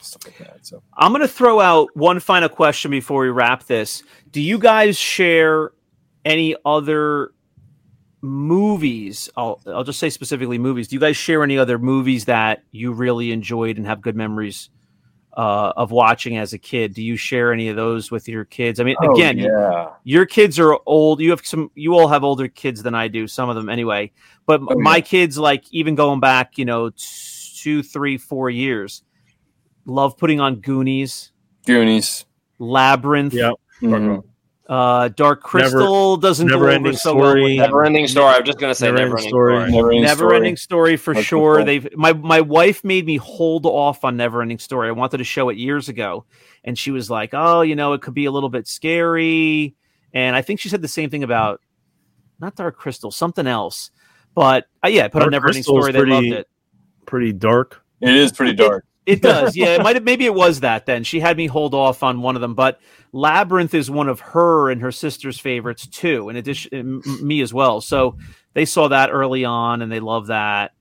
Speaker 4: stuff like that. So
Speaker 2: I'm going to throw out one final question before we wrap this. Do you guys share any other movies? I'll, I'll just say specifically movies. Do you guys share any other movies that you really enjoyed and have good memories uh, of watching as a kid? Do you share any of those with your kids? I mean,
Speaker 4: Oh,
Speaker 2: again,
Speaker 4: yeah,
Speaker 2: your kids are old. You have some. You all have older kids than I do. Some of them, anyway. But
Speaker 4: Oh,
Speaker 2: my
Speaker 4: yeah.
Speaker 2: kids, like even going back, you know, two, three, four years, love putting on Goonies,
Speaker 4: Goonies.
Speaker 2: Labyrinth,
Speaker 3: Yep.
Speaker 4: Mhm.
Speaker 2: uh, Dark Crystal doesn't go
Speaker 3: Never
Speaker 2: over
Speaker 3: Ending
Speaker 2: so
Speaker 3: Story.
Speaker 2: them.
Speaker 1: Never ending story. I'm just gonna say
Speaker 3: Never
Speaker 1: never,
Speaker 3: Ending
Speaker 1: ending
Speaker 3: Story.
Speaker 1: story.
Speaker 4: Never ending
Speaker 2: Never
Speaker 4: story.
Speaker 2: ending story for
Speaker 4: That's
Speaker 2: sure.
Speaker 4: cool.
Speaker 2: They've my my wife made me hold off on Never Ending Story. I wanted to show it years ago, and she was like, "Oh, you know, it could be a little bit scary." And I think she said the same thing about not Dark Crystal, something else. But uh, yeah, put on
Speaker 3: Dark
Speaker 2: Never Ending
Speaker 3: Crystal is
Speaker 2: Story. They loved it.
Speaker 3: Pretty dark.
Speaker 4: It is pretty dark.
Speaker 2: It does, yeah. It might have, maybe it was that. Then she had me hold off on one of them, but Labyrinth is one of her and her sister's favorites too. In addition, m- me as well. So they saw that early on and they love that.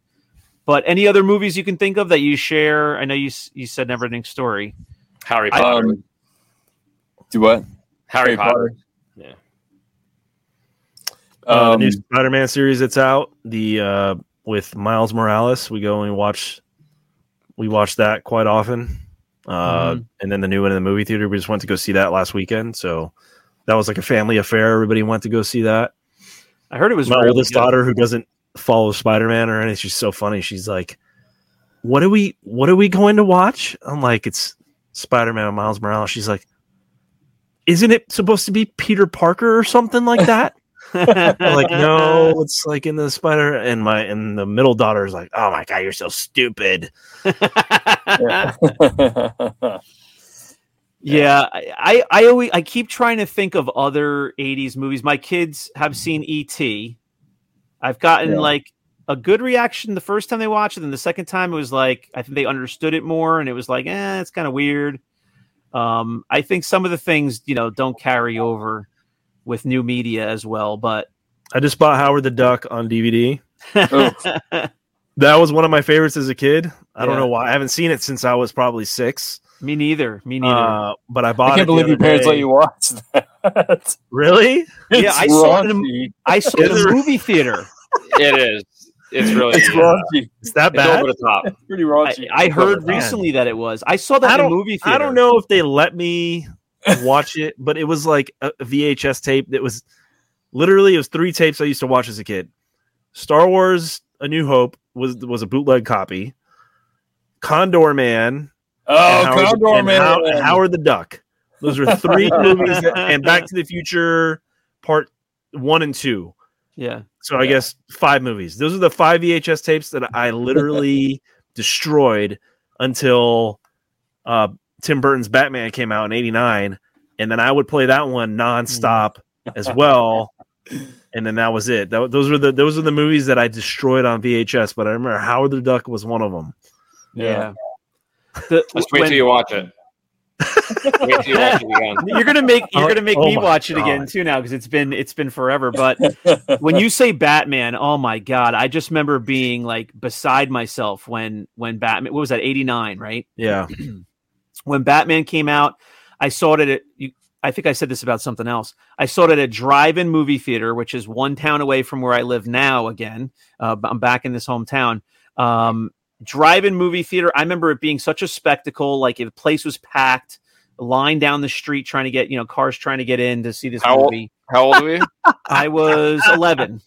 Speaker 2: But any other movies you can think of that you share? I know you you said Neverending Story.
Speaker 1: Harry Potter.
Speaker 4: Um, do what?
Speaker 1: Harry, Potter. Yeah.
Speaker 3: Uh, the new
Speaker 4: Um,
Speaker 3: Spider-Man series that's out, the uh, with Miles Morales. We go and watch. We watch that quite often, uh,
Speaker 2: Mhm.
Speaker 3: and then the new one in the movie theater. We just went to go see that last weekend, so that was like a family affair. Everybody went to go see that.
Speaker 2: I heard it was
Speaker 3: My
Speaker 2: really
Speaker 3: oldest
Speaker 2: good.
Speaker 3: daughter, who doesn't follow Spider-Man or anything, she's so funny. She's like, "What are we? What are we going to watch?" I'm like, "It's Spider-Man and Miles Morales." She's like, "Isn't it supposed to be Peter Parker or something like [laughs] that?" Like, [laughs] no, it's like in the spider. And my and the middle daughter is like, oh my god, you're so stupid.
Speaker 4: yeah. [laughs]
Speaker 2: Yeah, I, I, I always I keep trying to think of other '80s movies. My kids have seen E.T. I've gotten
Speaker 4: Yeah.
Speaker 2: like a good reaction the first time they watched it, and the second time it was like I think they understood it more, and it was like, eh, it's kind of weird. Um, I think some of the things you know don't carry over with new media as well. But
Speaker 3: I just bought Howard the Duck on DVD.
Speaker 4: Oh, [laughs]
Speaker 3: That was one of my favorites as a kid. I don't know why. I haven't seen it since I was probably six.
Speaker 2: me neither. Me neither.
Speaker 3: Uh, but I bought
Speaker 4: I can't
Speaker 3: the
Speaker 4: believe your parents
Speaker 3: day.
Speaker 4: let you watch that. [laughs]
Speaker 3: Really?
Speaker 2: Yeah, I saw it in a- [laughs] I saw it in
Speaker 3: is
Speaker 2: a movie theater.
Speaker 1: It is. It's really.
Speaker 4: It's raunchy.
Speaker 3: Is that
Speaker 1: It's
Speaker 3: bad?
Speaker 1: over the top.
Speaker 4: It's pretty
Speaker 2: I,
Speaker 4: raunchy.
Speaker 2: I heard recently that it was. I saw that
Speaker 3: I
Speaker 2: in a movie theater.
Speaker 3: I don't know if they let me watch it, but it was like a a VHS tape that was literally it was three tapes I used to watch as a kid. Star Wars: A New Hope was was a bootleg copy. Condorman,
Speaker 4: oh,
Speaker 3: and Howard,
Speaker 4: Condor
Speaker 3: and
Speaker 4: Man.
Speaker 3: How- and Howard the Duck. Those are three [laughs] movies, that, and Back to the Future Part One and Two.
Speaker 2: Yeah.
Speaker 3: So I
Speaker 4: Yeah.
Speaker 3: guess five movies. Those are the five VHS tapes that I literally [laughs] destroyed until uh, Tim Burton's Batman came out in '89, and then I would play that one nonstop mm. as well. [laughs] And then that was it. That, those were the those are the movies that I destroyed on VHS. But I remember Howard the Duck was one of them.
Speaker 2: Yeah. The-
Speaker 1: Just wait
Speaker 2: when-
Speaker 1: till you watch it. [laughs] wait till you watch it. [laughs] you
Speaker 2: are gonna make you're
Speaker 3: Oh-
Speaker 2: gonna make
Speaker 3: oh
Speaker 2: me
Speaker 3: my
Speaker 2: watch it again too now because it's been it's been forever. But when you say Batman, oh my god, I just remember being like beside myself when when Batman. What was that? Eighty nine, right?
Speaker 3: Yeah, [clears throat]
Speaker 2: When Batman came out, I saw it at. You, I think I said this about something else. I saw it at a drive-in movie theater, which is one town away from where I live now. Again, uh, I'm back in this hometown. Um, drive-in movie theater. I remember it being such a spectacle. Like the place was packed, line down the street trying to get you know cars trying to get in to see this
Speaker 1: How old-
Speaker 2: movie.
Speaker 1: How old were you? [laughs]
Speaker 2: I was 11.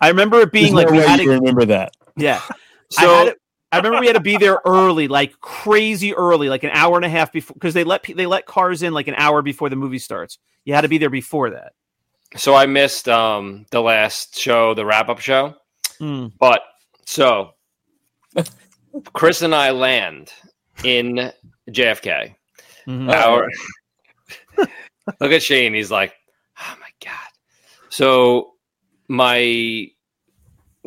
Speaker 2: I remember it being
Speaker 4: There's
Speaker 2: like
Speaker 4: no
Speaker 2: we
Speaker 4: way
Speaker 2: had
Speaker 4: you
Speaker 2: to,
Speaker 4: remember that.
Speaker 2: yeah. I,
Speaker 1: So
Speaker 2: had to- I remember we had to be there early, like crazy early, like an hour and a half before, because they let they let cars in like an hour before the movie starts. You had to be there before that.
Speaker 1: so I missed um the last show, the wrap up show.
Speaker 2: Mm.
Speaker 1: But so Chris and I land in JFK.
Speaker 2: Mhm.
Speaker 4: Oh.
Speaker 1: Our, [laughs] look at Shane. He's like, oh my God. So my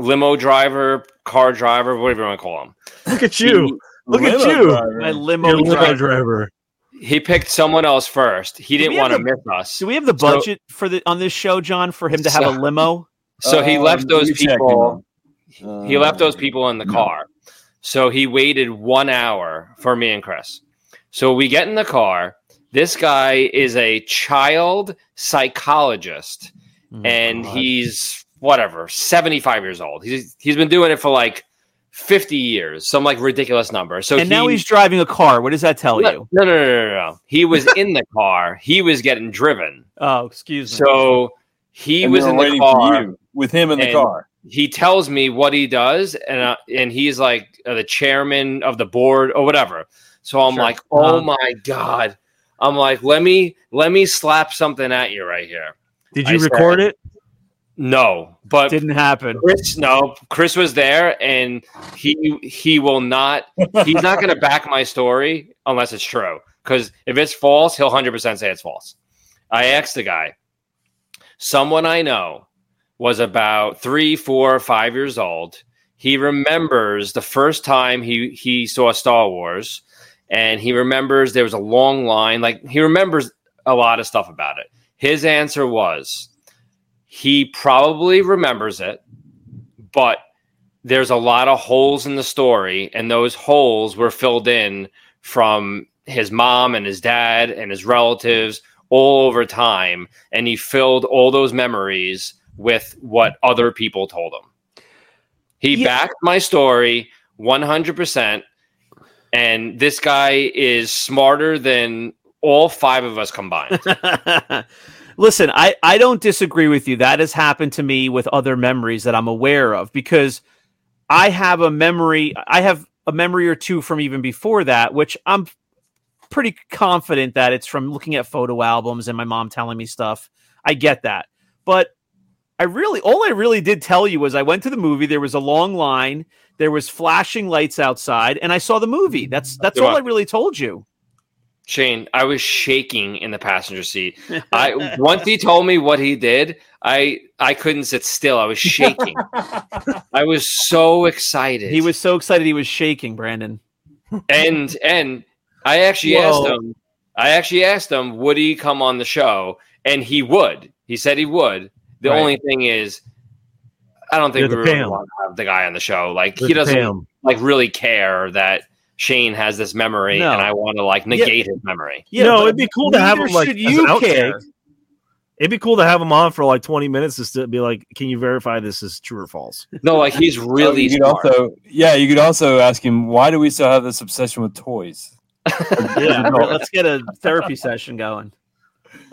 Speaker 1: limo driver, car driver, whatever you want to call him.
Speaker 3: look at you, Look at you.
Speaker 4: driver.
Speaker 2: My limo
Speaker 3: Your limo
Speaker 2: driver.
Speaker 3: driver.
Speaker 1: He picked someone else first. He
Speaker 2: Do
Speaker 1: didn't want to
Speaker 2: the-
Speaker 1: miss us.
Speaker 2: Do we have the
Speaker 1: So-
Speaker 2: budget for the on this show, John, for him to have
Speaker 1: So-
Speaker 2: a limo?
Speaker 1: So he
Speaker 4: Um,
Speaker 1: left those
Speaker 4: let me check,
Speaker 1: people.
Speaker 4: hang on.
Speaker 1: He left those people in the
Speaker 4: no.
Speaker 1: car. So he waited one hour for me and Chris. So we get in the car. This guy is a child psychologist
Speaker 2: Oh,
Speaker 1: and
Speaker 2: God.
Speaker 1: he's whatever, 75 years old. He's he's been doing it for like 50 years, some like ridiculous number. So
Speaker 2: and now he's driving a car. What does that tell
Speaker 1: no,
Speaker 2: you?
Speaker 1: no, no, no, no, no. He was [laughs] in the car. He was getting driven.
Speaker 2: Oh, excuse me.
Speaker 1: So he
Speaker 4: And
Speaker 1: was in the
Speaker 4: waiting for
Speaker 1: car.
Speaker 4: you, with him in the car.
Speaker 1: he tells me what he does and uh, and he's like uh, the chairman of the board or whatever so i'm
Speaker 2: Sure.
Speaker 1: like oh
Speaker 2: Uh-huh.
Speaker 1: my god i'm like let me let me slap something at you right here
Speaker 3: Did
Speaker 1: I
Speaker 3: you
Speaker 1: said-
Speaker 3: record it?
Speaker 1: No but
Speaker 2: didn't happen.
Speaker 1: chris no chris was there and he he will not he's not going to back my story unless it's true because if it's false he'll 100% say it's false i asked the guy someone i know was about three, four, five years old. He remembers the first time he he saw Star Wars, and he remembers there was a long line. Like he remembers a lot of stuff about it. His answer was he probably remembers it, but there's a lot of holes in the story, and those holes were filled in from his mom and his dad and his relatives all over time, and he filled all those memories with what other people told him. He
Speaker 2: Yeah.
Speaker 1: backed my story 100%. And this guy is smarter than all five of us combined. [laughs]
Speaker 2: Listen, I, I don't disagree with you. That has happened to me with other memories that I'm aware of because I have a memory. I have a memory or two from even before that, which I'm pretty confident that it's from looking at photo albums and my mom telling me stuff. I get that. But I really, all I really did tell you was I went to the movie. There was a long line. There was flashing lights outside, and I saw the movie. That's that's all. I really told you.
Speaker 1: Shane, I was shaking in the passenger seat. [laughs] I once he told me what he did, I I couldn't sit still. I was shaking. [laughs] I was so excited.
Speaker 2: he was so excited he was shaking. Brandon.
Speaker 1: and and I actually asked him. I actually asked him, would he come on the show? And he would. He said he would. The
Speaker 3: Right.
Speaker 1: only thing is, I don't think
Speaker 3: Yeah,
Speaker 1: we
Speaker 3: the
Speaker 1: really want to have the guy on the show. Like
Speaker 3: With
Speaker 1: he doesn't like really care that Shane has this memory,
Speaker 2: No.
Speaker 1: and I want to like negate his memory.
Speaker 2: Yeah,
Speaker 3: no, it'd be cool to have him like
Speaker 2: should
Speaker 3: as
Speaker 2: you
Speaker 3: an
Speaker 2: care.
Speaker 3: It'd be cool to have him on for like 20 minutes just to be like, can you verify this is true or false? [laughs]
Speaker 1: No, like he's really
Speaker 4: you could also, yeah, you could also ask him why do we still have this obsession with toys? [laughs]
Speaker 2: Yeah, let's get a therapy session going.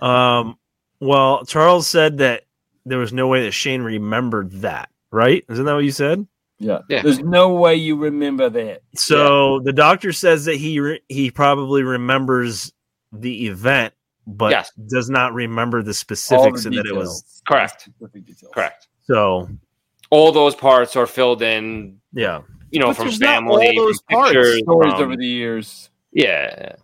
Speaker 3: Um, well, Charles said that there was no way that Shane remembered that, right? Isn't that what you said?
Speaker 4: Yeah.
Speaker 1: Yeah.
Speaker 4: There's no way you remember that.
Speaker 3: So the doctor says that he re- he probably remembers the event, but
Speaker 1: Yes.
Speaker 3: does not remember the
Speaker 4: All the
Speaker 3: specifics and that it was.
Speaker 1: Correct. Correct.
Speaker 3: so.
Speaker 1: All those parts are filled in,
Speaker 3: Yeah,
Speaker 1: you know,
Speaker 2: But
Speaker 1: from family,
Speaker 2: all those
Speaker 1: from
Speaker 2: parts.
Speaker 1: pictures,
Speaker 4: Stories
Speaker 1: from-
Speaker 4: over the years.
Speaker 1: yeah.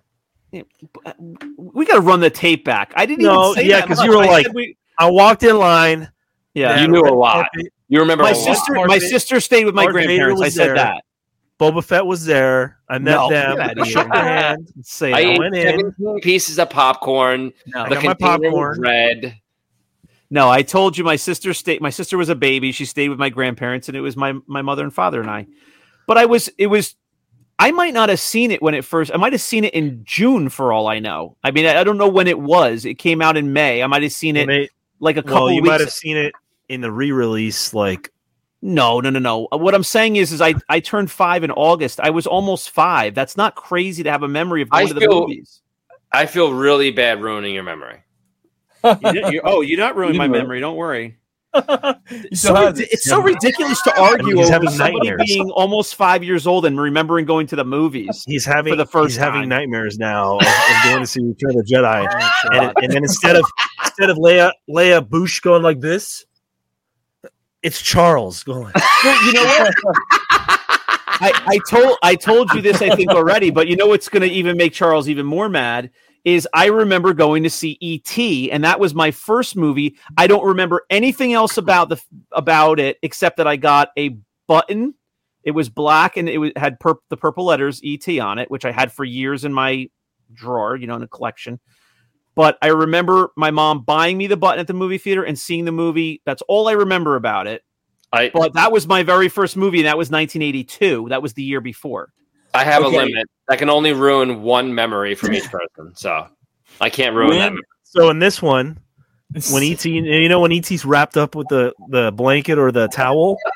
Speaker 2: We got to run the tape back. I didn't
Speaker 3: No,
Speaker 2: even say
Speaker 3: yeah,
Speaker 2: that
Speaker 3: 'cause
Speaker 2: much.
Speaker 3: you were
Speaker 2: I
Speaker 3: like-
Speaker 2: we-
Speaker 3: I walked in line.
Speaker 2: yeah.
Speaker 1: You knew a lot.
Speaker 3: Carpet,
Speaker 1: You remember
Speaker 2: My sister,
Speaker 3: Darth
Speaker 2: my sister stayed with my
Speaker 3: Darth
Speaker 2: grandparents. I said
Speaker 3: there.
Speaker 2: that.
Speaker 3: Boba Fett was there. I met
Speaker 2: No,
Speaker 3: them. I shook their hand.
Speaker 2: Let's say
Speaker 1: I
Speaker 2: that.
Speaker 1: ate
Speaker 3: went in.
Speaker 1: pieces of popcorn.
Speaker 2: No.
Speaker 3: I
Speaker 1: The
Speaker 3: got my popcorn.
Speaker 1: red.
Speaker 2: No, I told you my sister stayed. My sister was a baby. She stayed with my grandparents, and it was my my mother and father and I. But I was. It was. I might not have seen it when it first. I might have seen it in June, for all I know. I mean, I, I don't know when it was. It came out in May. I might have seen it
Speaker 3: And
Speaker 2: like a couple.
Speaker 3: well, you
Speaker 2: weeks.
Speaker 3: might have seen it in the re-release. Like,
Speaker 2: No, no, no, no. Uh, what I'm saying is, is I I turned five in August. I was almost five. That's not crazy to have a memory of
Speaker 1: I
Speaker 2: to the
Speaker 1: feel-
Speaker 2: movies.
Speaker 1: I feel really bad ruining your memory.
Speaker 2: You you- oh, you're not ruining my
Speaker 4: You didn't
Speaker 2: memory. Don't worry. [laughs]
Speaker 4: You
Speaker 2: It's so,
Speaker 4: it.
Speaker 2: it's so ridiculous to argue
Speaker 3: He's
Speaker 2: over somebody being almost five years old and remembering going to the movies.
Speaker 3: he's having
Speaker 2: the first
Speaker 3: he's having
Speaker 2: time.
Speaker 3: nightmares now of, of going to see Return of the Jedi, [laughs] oh, and, and then instead of instead of Leia Leia Bush going like this, it's Charles going. [laughs]
Speaker 2: You know what? [laughs] I, I told I told you this I think already, but you know what's going to even make Charles even more mad is I remember going to see E.T. and that was my first movie. I don't remember anything else about the about it except that I got a button. It was black and it was, had purp the purple letters E.T. on it, which I had for years in my drawer, you know, in a collection. But I remember my mom buying me the button at the movie theater and seeing the movie. That's all I remember about it.
Speaker 1: I
Speaker 2: But that was my very first movie, and that was 1982. That was the year before.
Speaker 1: I have
Speaker 4: Okay.
Speaker 1: a limit. I can only ruin one memory from each person, so I can't ruin that.
Speaker 4: When-
Speaker 3: So in this one, when ET, [laughs] you know, when ET's wrapped up with the the blanket or the towel. [laughs]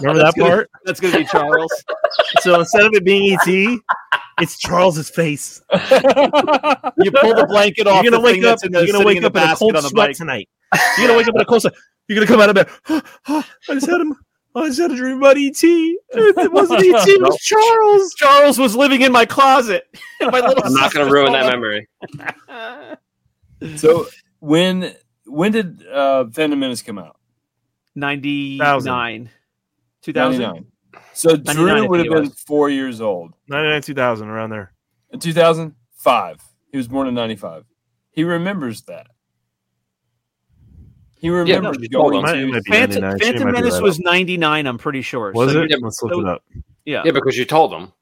Speaker 3: Remember that
Speaker 2: That's gonna-
Speaker 3: part?
Speaker 2: That's going to be Charles.
Speaker 3: So instead of it being ET, it's Charles's face. [laughs]
Speaker 2: you pull the blanket off.
Speaker 3: You're gonna
Speaker 2: the
Speaker 3: wake
Speaker 2: thing
Speaker 3: up.
Speaker 2: in the,
Speaker 3: You're gonna wake
Speaker 2: in the
Speaker 3: up in a cold
Speaker 2: on the
Speaker 3: sweat
Speaker 2: bike.
Speaker 3: tonight. [laughs] You're gonna wake up in a cold sweat. You're gonna come out of bed. [gasps] [gasps] I just had him. I just had a dream about ET. It wasn't ET. It was [laughs] Charles.
Speaker 2: Charles was living in my closet. In my
Speaker 1: I'm not going to ruin that memory.
Speaker 4: so when when did uh, Phantom Menace come out?
Speaker 2: 99. 2000.
Speaker 4: 99. So Drew would have been four years old.
Speaker 3: 99, 2000, around there.
Speaker 4: In 2005. He was born in 95. He remembers that. He remembers
Speaker 1: she told
Speaker 4: going
Speaker 1: him.
Speaker 3: Might-
Speaker 4: to.
Speaker 2: Phantom, Phantom Menace
Speaker 3: right
Speaker 2: was
Speaker 3: up.
Speaker 2: 99, I'm pretty sure.
Speaker 3: Was
Speaker 2: So,
Speaker 3: it?
Speaker 1: yeah,
Speaker 3: Let's look
Speaker 2: so-
Speaker 3: it up.
Speaker 2: Yeah.
Speaker 1: Yeah, because you told him.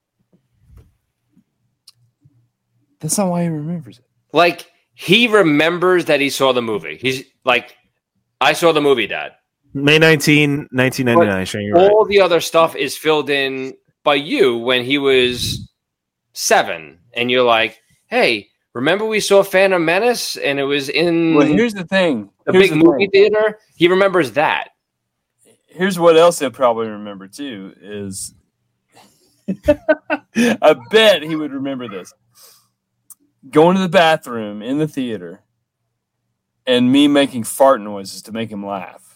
Speaker 4: That's not why he remembers it.
Speaker 1: Like he remembers that he saw the movie. He's like, I saw the movie, Dad.
Speaker 3: May 19, 1999. Shane, you're.
Speaker 1: All the other stuff is filled in by you when he was seven, and you're like, "Hey, remember we saw Phantom Menace, and it was in
Speaker 4: Well, here's the thing.
Speaker 1: the
Speaker 4: Here's
Speaker 1: big
Speaker 4: the
Speaker 1: movie
Speaker 4: thing.
Speaker 1: theater." He remembers that.
Speaker 4: Here's what else he'll probably remember too is [laughs] I bet he would remember this. Going to the bathroom in the theater and me making fart noises to make him laugh.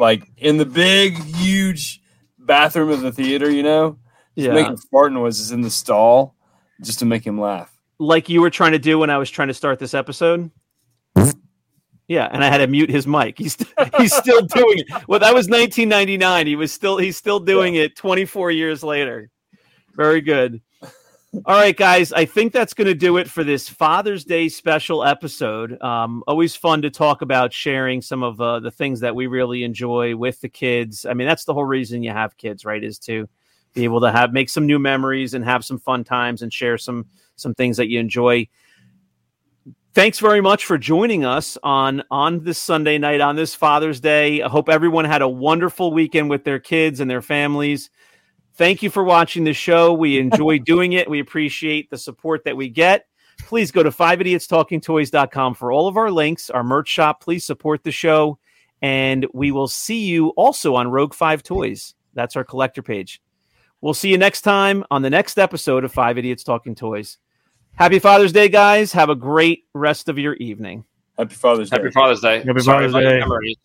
Speaker 4: Like in the big, huge bathroom of the theater, you know? Just
Speaker 2: Yeah.
Speaker 4: making fart noises in the stall just to make him laugh.
Speaker 2: Like you were trying to do when I was trying to start this episode. Yeah, and I had to mute his mic. He's [laughs] he's still doing it. Well, that was 1999. He was still he's still doing it 24 years later. Very good. All right, guys. I think that's going to do it for this Father's Day special episode. Um, always fun to talk about sharing some of uh, the things that we really enjoy with the kids. I mean, that's the whole reason you have kids, right? Is to be able to have make some new memories and have some fun times and share some some things that you enjoy thanks very much for joining us on on this Sunday night on this Father's Day. I hope everyone had a wonderful weekend with their kids and their families. Thank you for watching the show. We [laughs] enjoy doing it. We appreciate the support that we get. Please go to 5idiotstalkingtoys.com for all of our links, our merch shop. Please support the show. And we will see you also on Rogue 5 Toys. That's our collector page. We'll see you next time on the next episode of Five Idiots Talking Toys. Happy Father's Day, guys. Have a great rest of your evening.
Speaker 4: Happy Father's Day.
Speaker 1: Happy Father's Day.
Speaker 3: Happy Father's
Speaker 1: about your
Speaker 3: Day.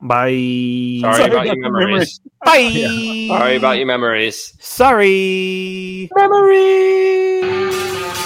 Speaker 1: Memories.
Speaker 3: Bye.
Speaker 1: Sorry,
Speaker 4: Sorry
Speaker 1: about
Speaker 4: about
Speaker 1: your
Speaker 4: your
Speaker 1: memories.
Speaker 2: Bye.
Speaker 1: Sorry about your memories.
Speaker 2: Sorry.
Speaker 4: Memories.